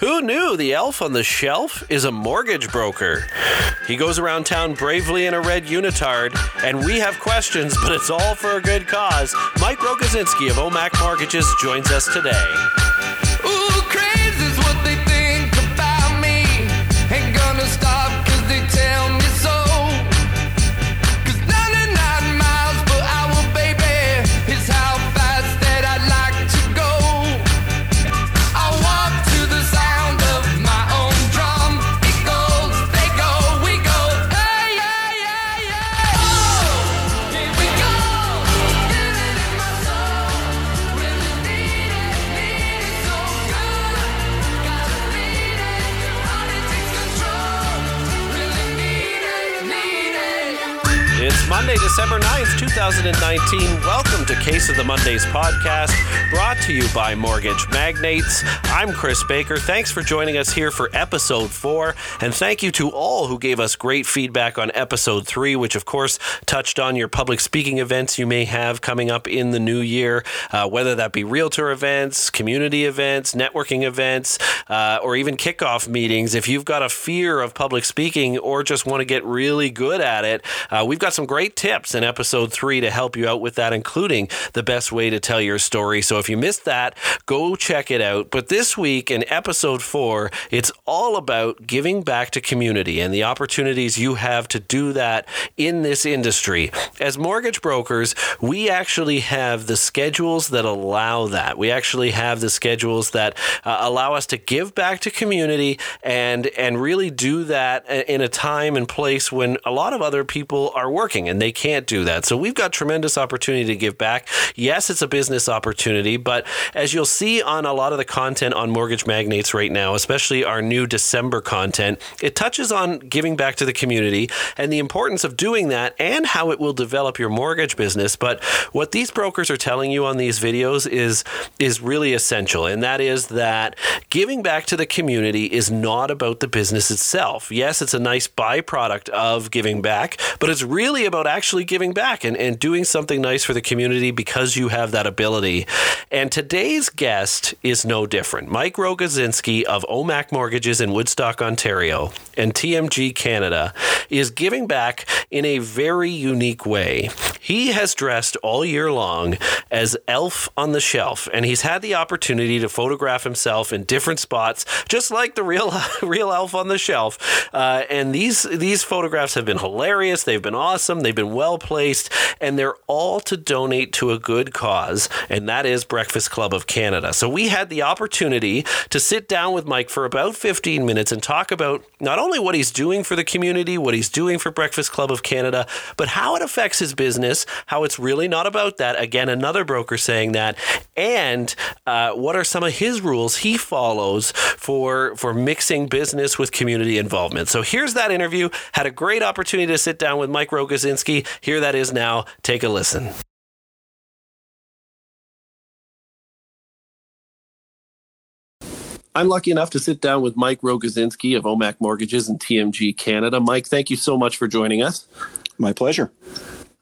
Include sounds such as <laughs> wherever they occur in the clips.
Who knew the elf on the shelf is a mortgage broker? He goes around town bravely in a red unitard, and we have questions, but it's all for a good cause. Mike Rogozynski of OMAC Mortgages joins us today. December 9th, 2019. Welcome to Case of the Mondays podcast, brought to you by Mortgage Magnates. I'm Chris Baker. Thanks for joining us here for episode four. And thank you to all who gave us great feedback on episode three, which of course touched on your public speaking events you may have coming up in the new year, uh, whether that be realtor events, community events, networking events, uh, or even kickoff meetings. If you've got a fear of public speaking or just want to get really good at it, uh, we've got some great tips in episode three to help you out with that, including the best way to tell your story. So if you missed that, go check it out. But this week in episode four, it's all about giving back to community and the opportunities you have to do that in this industry. As mortgage brokers, we actually have the schedules that allow that. We actually have the schedules that uh, allow us to give back to community and and really do that in a time and place when a lot of other people are working and they can't do that. So we've got tremendous opportunity to give back. Yes, it's a business opportunity, but as you'll see on a lot of the content on Mortgage Magnates right now, especially our new December content, it touches on giving back to the community and the importance of doing that and how it will develop your mortgage business. But what these brokers are telling you on these videos is is really essential, and that is that giving back to the community is not about the business itself. Yes, it's a nice byproduct of giving back, but it's really about actually giving back and, and doing something nice for the community because you have that ability. And today's guest is no different. Mike Rogozynski of OMAC Mortgages in Woodstock, Ontario, and TMG Canada is giving back in a very unique way. He has dressed all year long as Elf on the Shelf, and he's had the opportunity to photograph himself in different spots, just like the real <laughs> real Elf on the Shelf. Uh, and these these photographs have been hilarious. They've been awesome. They've been well placed, and they're all to donate to a good cause, and that is Breakfast Club of Canada. So we had the opportunity to sit down with Mike for about 15 minutes and talk about not only what he's doing for the community, what he's doing for Breakfast Club of Canada, but how it affects his business, how it's really not about that. Again, another broker saying that, and uh, what are some of his rules he follows for for mixing business with community involvement. So here's that interview. Had a great opportunity to sit down with Mike Rogozynski. Here that is now. Take a listen. I'm lucky enough to sit down with Mike Rogozynski of OMAC Mortgages and TMG Canada. Mike, thank you so much for joining us. My pleasure.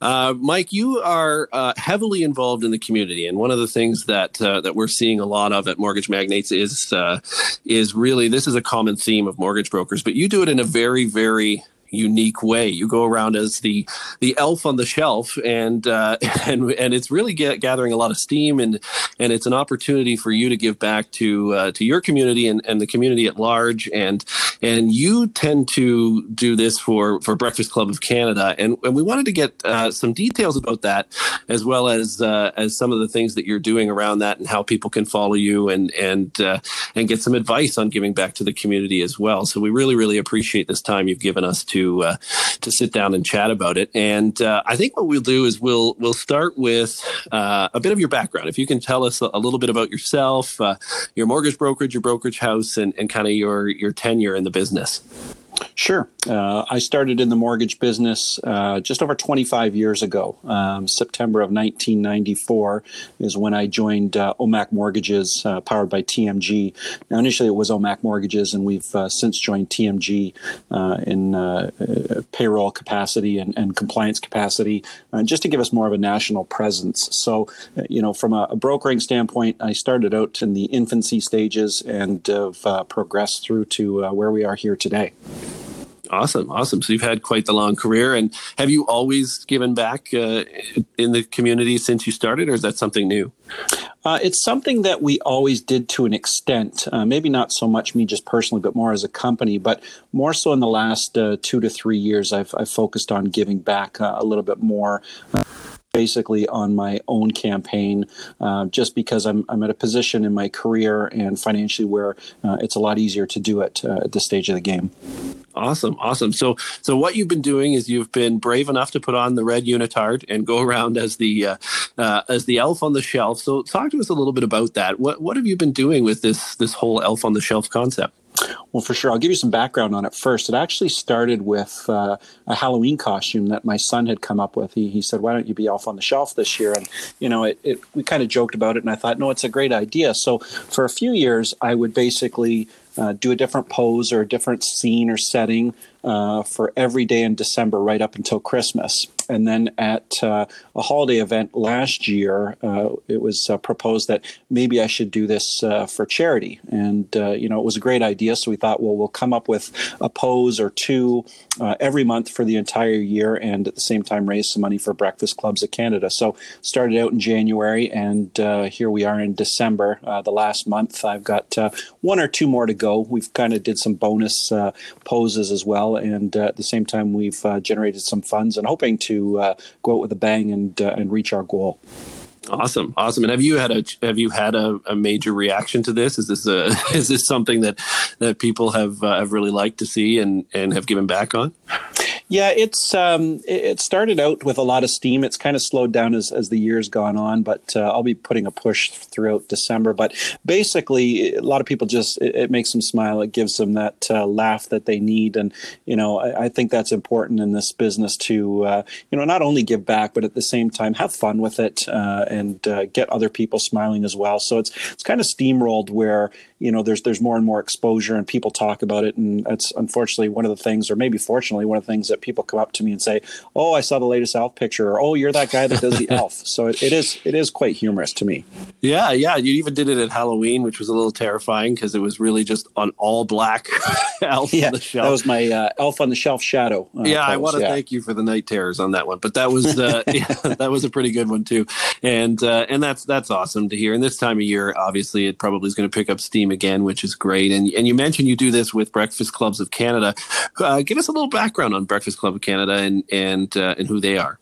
Uh, Mike, you are uh, heavily involved in the community, and one of the things that uh, that we're seeing a lot of at Mortgage Magnates is uh, is really this is a common theme of mortgage brokers, but you do it in a very, very unique way. You go around as the the elf on the shelf, and uh, <laughs> and and it's really get, gathering a lot of steam, and and it's an opportunity for you to give back to uh, to your community and, and the community at large. And and you tend to do this for for Breakfast Club of Canada, and and we wanted to get uh, some details about that, as well as uh, as some of the things that you're doing around that, and how people can follow you, and and uh, and get some advice on giving back to the community as well. So we really really appreciate this time you've given us to uh, to sit down and chat about it. And uh, I think what we'll do is we'll we'll start with uh, a bit of your background. If you can tell us a, a little bit about yourself, uh, your mortgage brokerage, your brokerage house, and, and kind of your your tenure in the business. Sure. Uh, I started in the mortgage business uh, just over 25 years ago. Um, September of 1994 is when I joined uh, OMAC Mortgages, uh, powered by TMG. Now, initially it was OMAC Mortgages, and we've uh, since joined TMG uh, in payroll capacity and, and compliance capacity, just to give us more of a national presence. So, you know, from a, a, brokering standpoint, I started out in the infancy stages and have progressed through to where we are here today. Awesome, awesome. So you've had quite the long career, and have you always given back uh, in the community since you started, or is that something new? Uh, it's something that we always did to an extent. Uh, maybe not so much me just personally, but more as a company. But more so in the last uh, two to three years, I've, I've, focused on giving back uh, a little bit more basically on my own campaign uh, just because I'm, I'm at a position in my career and financially where uh, it's a lot easier to do it uh, at this stage of the game. Awesome, awesome. So, so what you've been doing is you've been brave enough to put on the red unitard and go around as the uh, uh, as the elf on the shelf. So, talk to us a little bit about that. What what have you been doing with this this whole elf on the shelf concept? Well, for sure. I'll give you some background on it first. It actually started with uh, a Halloween costume that my son had come up with. He, he said, Why don't you be off on the shelf this year? And, you know, it, it, we kind of joked about it, and I thought, No, it's a great idea. So for a few years, I would basically uh, do a different pose or a different scene or setting uh, for every day in December right up until Christmas. And then at uh, a holiday event last year, uh, it was uh, proposed that maybe I should do this uh, for charity. And, uh, you know, it was a great idea. So we thought, well, we'll come up with a pose or two every month for the entire year and at the same time raise some money for Breakfast Clubs of Canada. So started out in January and here we are in December, the last month. I've got one or two more to go. We've kind of did some bonus poses as well. And at the same time, we've generated some funds and hoping to uh, go out with a bang and uh, and reach our goal. Awesome, awesome. And have you had a have you had a, a major reaction to this? Is this a <laughs> is this something that that people have uh, have really liked to see and and have given back on? Yeah, it's um, it started out with a lot of steam. It's kind of slowed down as, as the years gone on, but uh, I'll be putting a push throughout December. But basically, a lot of people just it, it makes them smile. It gives them that uh, laugh that they need, and you know I, I, think that's important in this business to uh, you know not only give back, but at the same time have fun with it uh, and uh, get other people smiling as well. So it's it's kind of steamrolled where you know there's there's more and more exposure and people talk about it, and that's unfortunately one of the things, or maybe fortunately one of the things that people come up to me and say, "Oh, I saw the latest Elf picture," or "Oh, you're that guy that does the Elf." <laughs> So it, it is it is quite humorous to me. Yeah, yeah. You even did it at Halloween, which was a little terrifying because it was really just an all black <laughs> Elf yeah, on the shelf. That was my uh, Elf on the Shelf shadow. Uh, yeah, pose. I want to yeah. thank you for the night terrors on that one, but that was uh, <laughs> yeah, that was a pretty good one too, and uh, and that's that's awesome to hear. And this time of year, obviously, it probably is going to pick up steam again, which is great. And and you mentioned you do this with Breakfast Clubs of Canada. Uh, give us a little background on Breakfast Club of Canada and and uh, and who they are.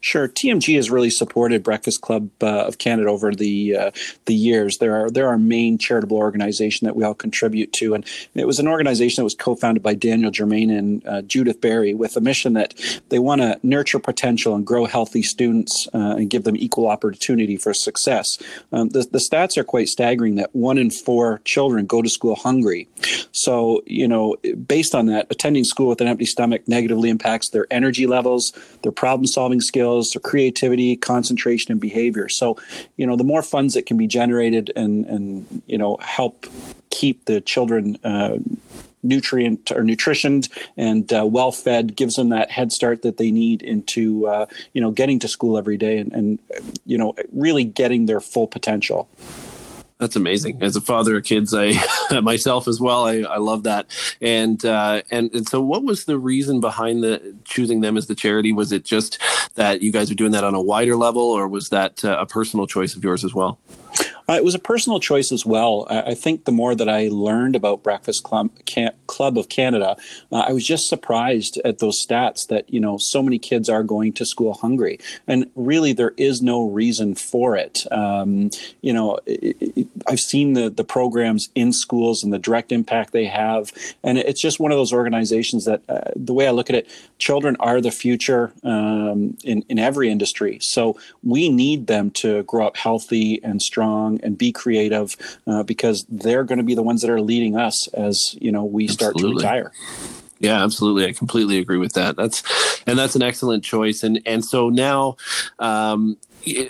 Sure, TMG has really supported Breakfast Club uh, of Canada over the uh, the years. They're our, they're our main charitable organization that we all contribute to, and it was an organization that was co-founded by Daniel Germain and uh, Judith Berry with a mission that they want to nurture potential and grow healthy students uh, and give them equal opportunity for success. Um, the, the stats are quite staggering that one in four children go to school hungry. So, you know, based on that, attending school with an empty stomach negatively impacts their energy levels, their problem solving skills, their creativity, concentration, and behavior. So, you know, the more funds that can be generated and, and you know, help keep the children uh, nutrient or nutritioned and uh, well fed gives them that head start that they need into uh, you know getting to school every day and, and you know really getting their full potential that's amazing. As a father of kids, I <laughs> myself as well, I, I love that. And, uh, and and so, what was the reason behind the choosing them as the charity? Was it just that you guys are doing that on a wider level, or was that uh, a personal choice of yours as well? Uh, it was a personal choice as well. I, I, think the more that I learned about Breakfast Club, Club of Canada, uh, I was just surprised at those stats that you know so many kids are going to school hungry, and really there is no reason for it. Um, you know, it, it, I've seen the the programs in schools and the direct impact they have, and it's just one of those organizations that uh, the way I look at it, children are the future um, in in every industry. So we need them to grow up healthy and strong and be creative uh, because they're going to be the ones that are leading us as you know we start Absolutely. to retire. Yeah, absolutely. I completely agree with that. That's and that's an excellent choice. And and so now, um,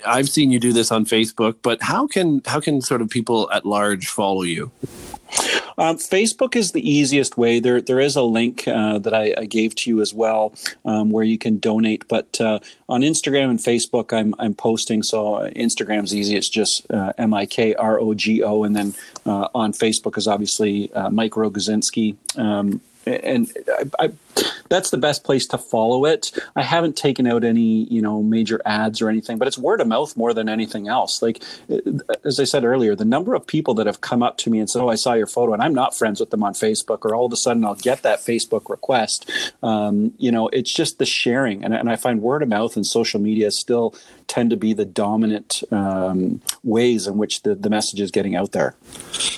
I've seen you do this on Facebook, but how can how can sort of people at large follow you? Um, Facebook is the easiest way. There, there is a link uh, that I, I, gave to you as well, um, where you can donate. But uh, on Instagram and Facebook, I'm I'm posting. So uh, Instagram's easy. It's just uh, M I K R O G O, and then uh, on Facebook is obviously uh, Mike Rogozynski. Um, and I, I, that's the best place to follow it. I haven't taken out any, you know, major ads or anything, but it's word of mouth more than anything else. Like as I said earlier, the number of people that have come up to me and said, "Oh, I saw your photo," and I'm not friends with them on Facebook, or all of a sudden I'll get that Facebook request. Um, you know, it's just the sharing, and, and I find word of mouth and social media still tend to be the dominant um, ways in which the, the message is getting out there.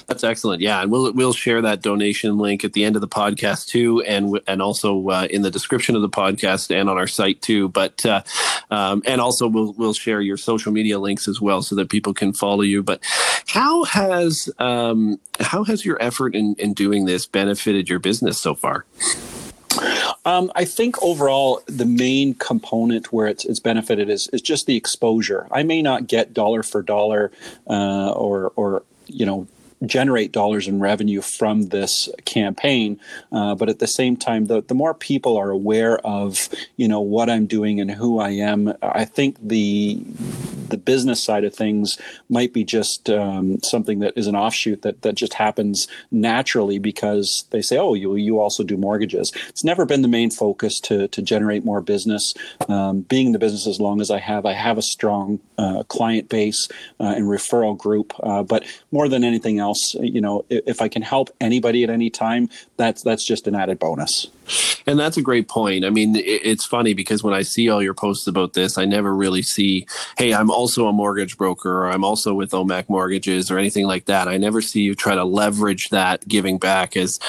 That's excellent. Yeah, and we'll we'll share that donation link at the end of the podcast too, and and also uh, in the description of the podcast and on our site too. But uh, um, and also we'll we'll share your social media links as well so that people can follow you. But how has um, how has your effort in in doing this benefited your business so far? Um, I think overall, the main component where it's, it's benefited is, is just the exposure. I may not get dollar for dollar uh, or, or, you know, generate dollars in revenue from this campaign. Uh, but at the same time, the, the more people are aware of, you know, what I'm doing and who I am, I think the the business side of things might be just um, something that is an offshoot that, that just happens naturally because they say, oh, you, you also do mortgages. It's never been the main focus to, to generate more business. Um, being in the business as long as I have, I have a strong uh, client base uh, and referral group. Uh, but more than anything else, else, you know, if I can help anybody at any time, that's that's just an added bonus. And that's a great point. I mean, it's funny because when I see all your posts about this, I never really see, hey, I'm also a mortgage broker or I'm also with OMAC Mortgages or anything like that. I never see you try to leverage that giving back as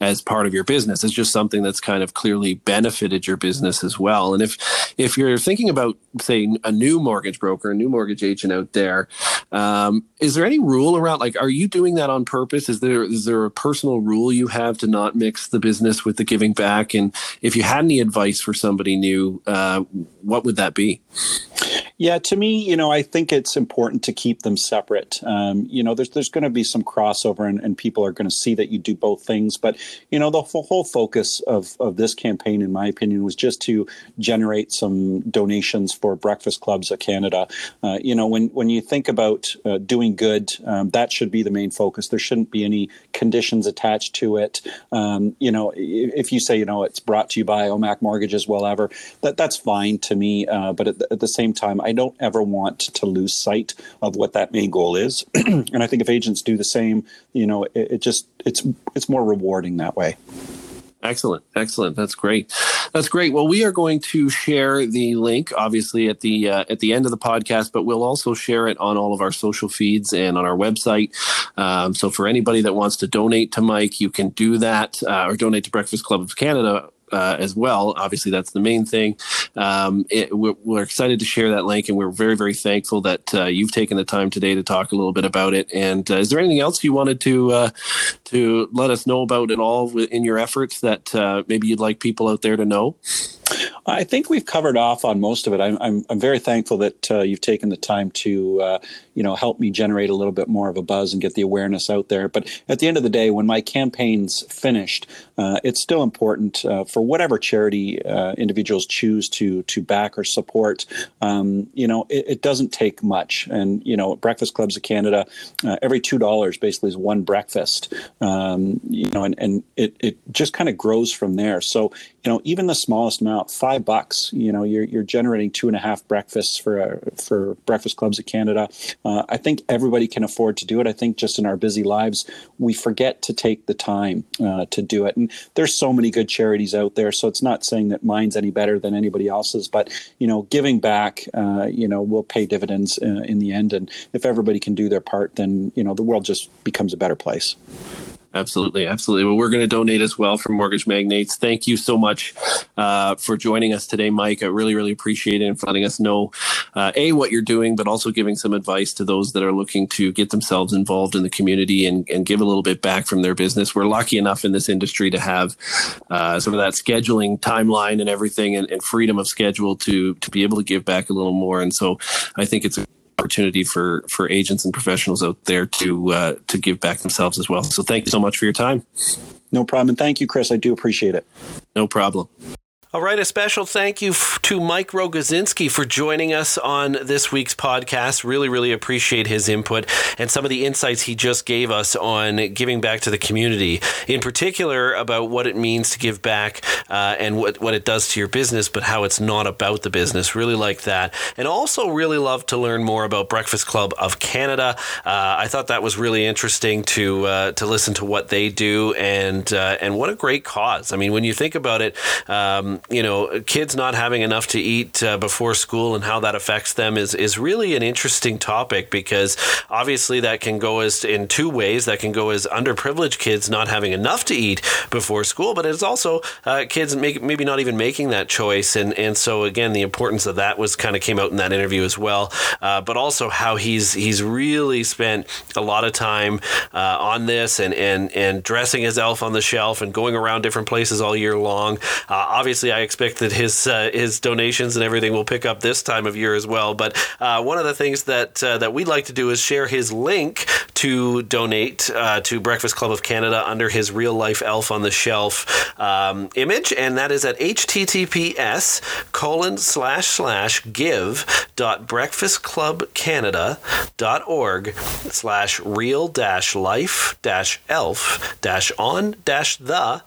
as part of your business. It's just something that's kind of clearly benefited your business as well. And if if you're thinking about say a new mortgage broker, a new mortgage agent out there, um, is there any rule around like are you doing that on purpose? Is there is there a personal rule you have to not mix the business with the giving back? And if you had any advice for somebody new, uh, what would that be? Yeah, to me, you know, I think it's important to keep them separate. Um, you know, there's there's going to be some crossover, and, and people are going to see that you do both things. But you know, the whole focus of of this campaign, in my opinion, was just to generate some donations for Breakfast Clubs of Canada. Uh, you know, when when you think about uh, doing good, um, that should be the main focus. There shouldn't be any conditions attached to it. Um, you know, if you say, you know, it's brought to you by OMAC Mortgages, well, ever that that's fine to me. Uh, but at the, at the same time, I don't ever want to lose sight of what that main goal is. <clears throat> and I think if agents do the same, you know, it, it just it's it's more rewarding that way. Excellent, excellent. That's great. That's great. Well, we are going to share the link, obviously, at the uh, at the end of the podcast, but we'll also share it on all of our social feeds and on our website. Um, so, for anybody that wants to donate to Mike, you can do that, uh, or donate to Breakfast Club of Canada uh, as well. Obviously, that's the main thing. Um, it, we're, we're, excited to share that link, and we're very, very thankful that uh, you've taken the time today to talk a little bit about it. And uh, is there anything else you wanted to uh, to let us know about at all in your efforts that uh, maybe you'd like people out there to know? I think we've covered off on most of it. I'm, I'm, I'm very thankful that uh, you've taken the time to, uh, you know, help me generate a little bit more of a buzz and get the awareness out there. But at the end of the day, when my campaign's finished, uh, it's still important uh, for whatever charity uh, individuals choose to to back or support. Um, you know, it, it, doesn't take much. And you know, Breakfast Clubs of Canada, uh, every two dollars basically is one breakfast. Um, you know, and and it it just kind of grows from there. So you know, even the smallest amount, five bucks, you know, you're, you're generating two and a half breakfasts for, uh, for breakfast clubs of Canada. Uh, I think everybody can afford to do it. I think just in our busy lives, we forget to take the time uh, to do it. And there's so many good charities out there. So it's not saying that mine's any better than anybody else's, but, you know, giving back, uh, you know, will pay dividends uh, in the end. And if everybody can do their part, then, you know, the world just becomes a better place. Absolutely, absolutely. Well, we're going to donate as well from Mortgage Magnates. Thank you so much uh, for joining us today, Mike. I really, really appreciate it and letting us know uh, a what you're doing, but also giving some advice to those that are looking to get themselves involved in the community and, and give a little bit back from their business. We're lucky enough in this industry to have uh, some of that scheduling timeline and everything, and, and freedom of schedule to to be able to give back a little more. And so, I think it's opportunity for for agents and professionals out there to uh, to give back themselves as well. So thank you so much for your time. No problem. And thank you, Chris. I do appreciate it. No problem. All right, a special thank you to Mike Rogozynski for joining us on this week's podcast. Really, really appreciate his input and some of the insights he just gave us on giving back to the community, in particular about what it means to give back uh, and what, what it does to your business, but how it's not about the business. Really like that. And also, really love to learn more about Breakfast Club of Canada. Uh, I thought that was really interesting to uh, to listen to what they do and uh, and what a great cause. I mean, when you think about it, um, you know, kids not having enough to eat uh, before school and how that affects them is is really an interesting topic because obviously that can go as in two ways. That can go as underprivileged kids not having enough to eat before school, but it's also uh, kids make, maybe not even making that choice. And and so again, the importance of that was kind of came out in that interview as well. Uh, but also how he's he's really spent a lot of time uh, on this and and and dressing his elf on the shelf and going around different places all year long. Uh, obviously, I expect that his uh, his donations and everything will pick up this time of year as well. But uh, one of the things that uh, that we'd like to do is share his link to donate uh, to Breakfast Club of Canada under his real life elf on the shelf um, image, and that is at https colon slash slash give dot breakfastclubcanada.org slash real dash life dash elf dash on dash the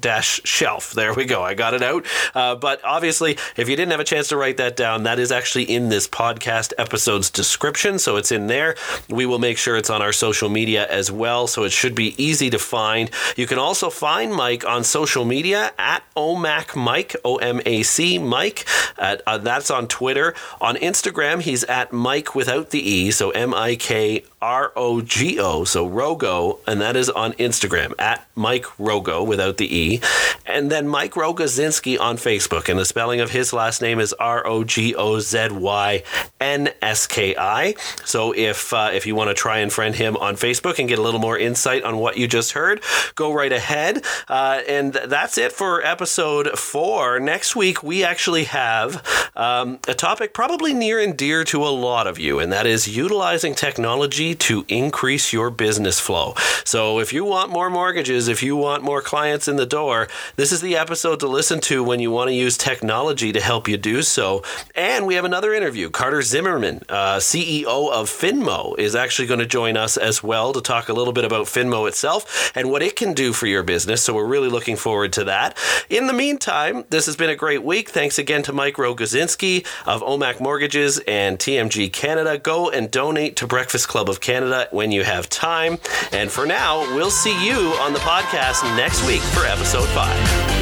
dash shelf. There we go. I got it out. Uh, but obviously, if you didn't have a chance to write that down, that is actually in this podcast episode's description. So it's in there. We will make sure it's on our social media as well. So it should be easy to find. You can also find Mike on social media at OMAC Mike, O M A C Mike. At, uh, that's on Twitter. On Instagram, he's at Mike without the E. So M I K R O G O. So Rogo. And that is on Instagram at Mike Rogo without the E. And then Mike Rogozynski on Facebook. And the spelling of his last name is R O G O Z Y N S K I. So if, uh, if you want to try and friend him on Facebook and get a little more insight on what you just heard, go right ahead. Uh, and that's it for episode four. Next week, we actually have um, a topic probably near and dear to a lot of you, and that is utilizing technology to increase your business flow. So if you want more mortgages, if you want more clients in the door, this is the episode to listen to when you want to use technology to help you do so. And we have another interview. Carter Zimmerman, uh, CEO of Finmo, is actually going to join us as well to talk a little bit about Finmo itself and what it can do for your business. So we're really looking forward to that. In the meantime, this has been a great week. Thanks again to Mike Rogozynski of OMAC Mortgages and TMG Canada. Go and donate to Breakfast Club of Canada when you have time. And for now, we'll see you on the podcast next week for episode five.